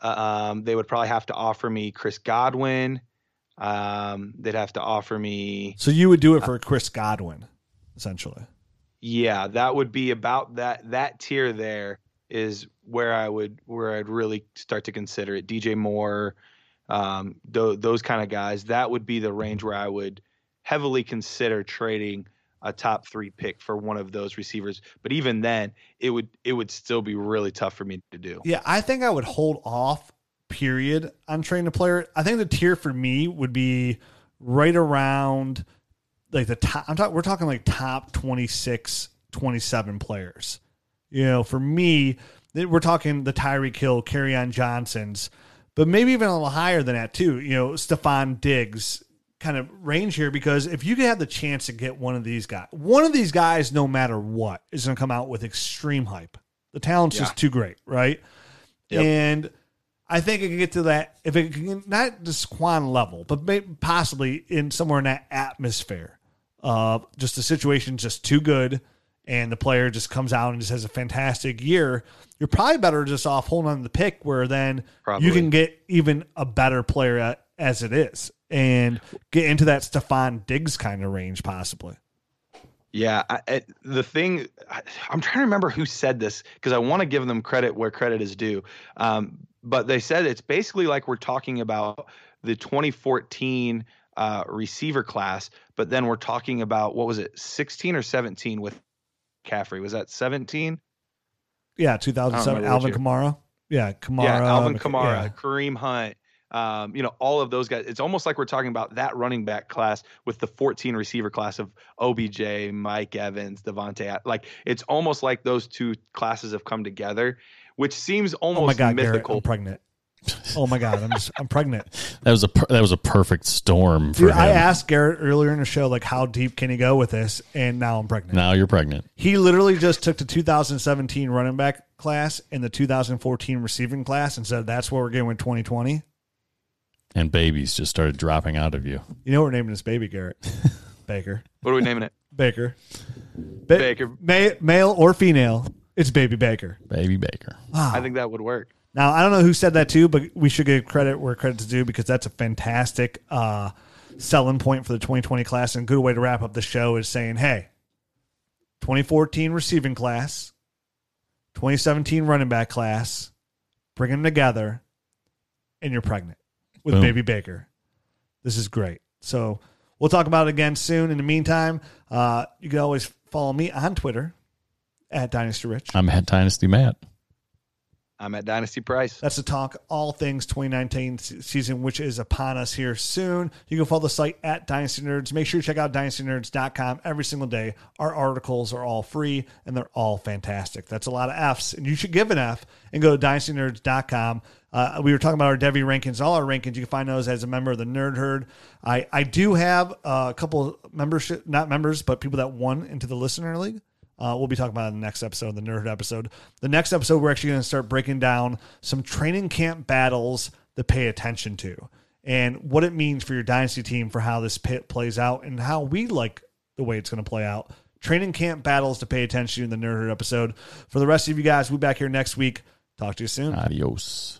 Uh, um, they would probably have to offer me Chris Godwin. Um, they'd have to offer me. So you would do it uh, for Chris Godwin, essentially. Yeah, that would be about that. That tier there is where I would where I'd really start to consider it. DJ Moore, um, th- those kind of guys. That would be the range where I would heavily consider trading a top three pick for one of those receivers. But even then, it would it would still be really tough for me to do. Yeah, I think I would hold off. Period on trading a player. I think the tier for me would be right around like the top. I'm talking. We're talking like top 26, 27 players. You know, for me, we're talking the Tyreek Hill, Kerryon Johnsons, but maybe even a little higher than that too. You know, Stefon Diggs, kind of range here because if you could have the chance to get one of these guys, one of these guys, no matter what, is going to come out with extreme hype. The talent's yeah. just too great, right? Yep. And I think it can get to that if it can not just Quan level, but maybe possibly in somewhere in that atmosphere. Uh, just the situation's just too good, and the player just comes out and just has a fantastic year. You're probably better just off holding on to the pick, where then probably. you can get even a better player at, as it is and get into that Stefon Diggs kind of range, possibly. Yeah, I, the thing I, am trying to remember who said this because I want to give them credit where credit is due. Um, but they said it's basically like we're talking about the 2014 uh, receiver class, but then we're talking about what was it, 16 or 17 with Caffrey? Was that 17? Yeah, 2007. Alvin Kamara. Yeah, Kamara. Yeah, Alvin Kamara, yeah. Kareem Hunt, um, you know, all of those guys. It's almost like we're talking about that running back class with the 14 receiver class of OBJ, Mike Evans, Davante. Like it's almost like those two classes have come together, which seems almost oh my God, mythical. Garrett, I'm pregnant. Oh my god, I'm just I'm pregnant. (laughs) That was a that was a perfect storm for Dude, him. I asked Garrett earlier in the show like how deep can he go with this, and now I'm pregnant. Now you're pregnant. He literally just took the 2017 running back class and the 2014 receiving class and said that's what we're getting with 2020 and babies just started dropping out of you. You know we're naming this baby Garrett (laughs) Baker. What are we naming it? Baker. Ba- Baker. Ma- male or female, it's baby Baker. Baby Baker. Wow. I think that would work. Now I don't know who said that too, but we should give credit where credit's due because that's a fantastic uh, selling point for the 2020 class and a good way to wrap up the show is saying, hey, 2014 receiving class, 2017 running back class, bring them together, and you're pregnant with Boom. Baby Baker. This is great. So we'll talk about it again soon. In the meantime, uh, you can always follow me on Twitter at Dynasty Rich. I'm at Dynasty Matt. I'm at Dynasty Price. That's to talk all things 2019 season, which is upon us here soon. You can follow the site at Dynasty Nerds. Make sure you check out dynastynerds.com every single day. Our articles are all free and they're all fantastic. That's a lot of F's, and you should give an F and go to dynastynerds.com. Uh, we were talking about our Devy rankings, all our rankings. You can find those as a member of the Nerd Herd. I, I do have a couple membership, not members, but people that won into the Listener League. Uh, we'll be talking about in the next episode, the Nerd episode. The next episode, we're actually going to start breaking down some training camp battles to pay attention to and what it means for your dynasty team for how this pit plays out and how we like the way it's going to play out. Training camp battles to pay attention to in the Nerd episode. For the rest of you guys, we'll be back here next week. Talk to you soon. Adios.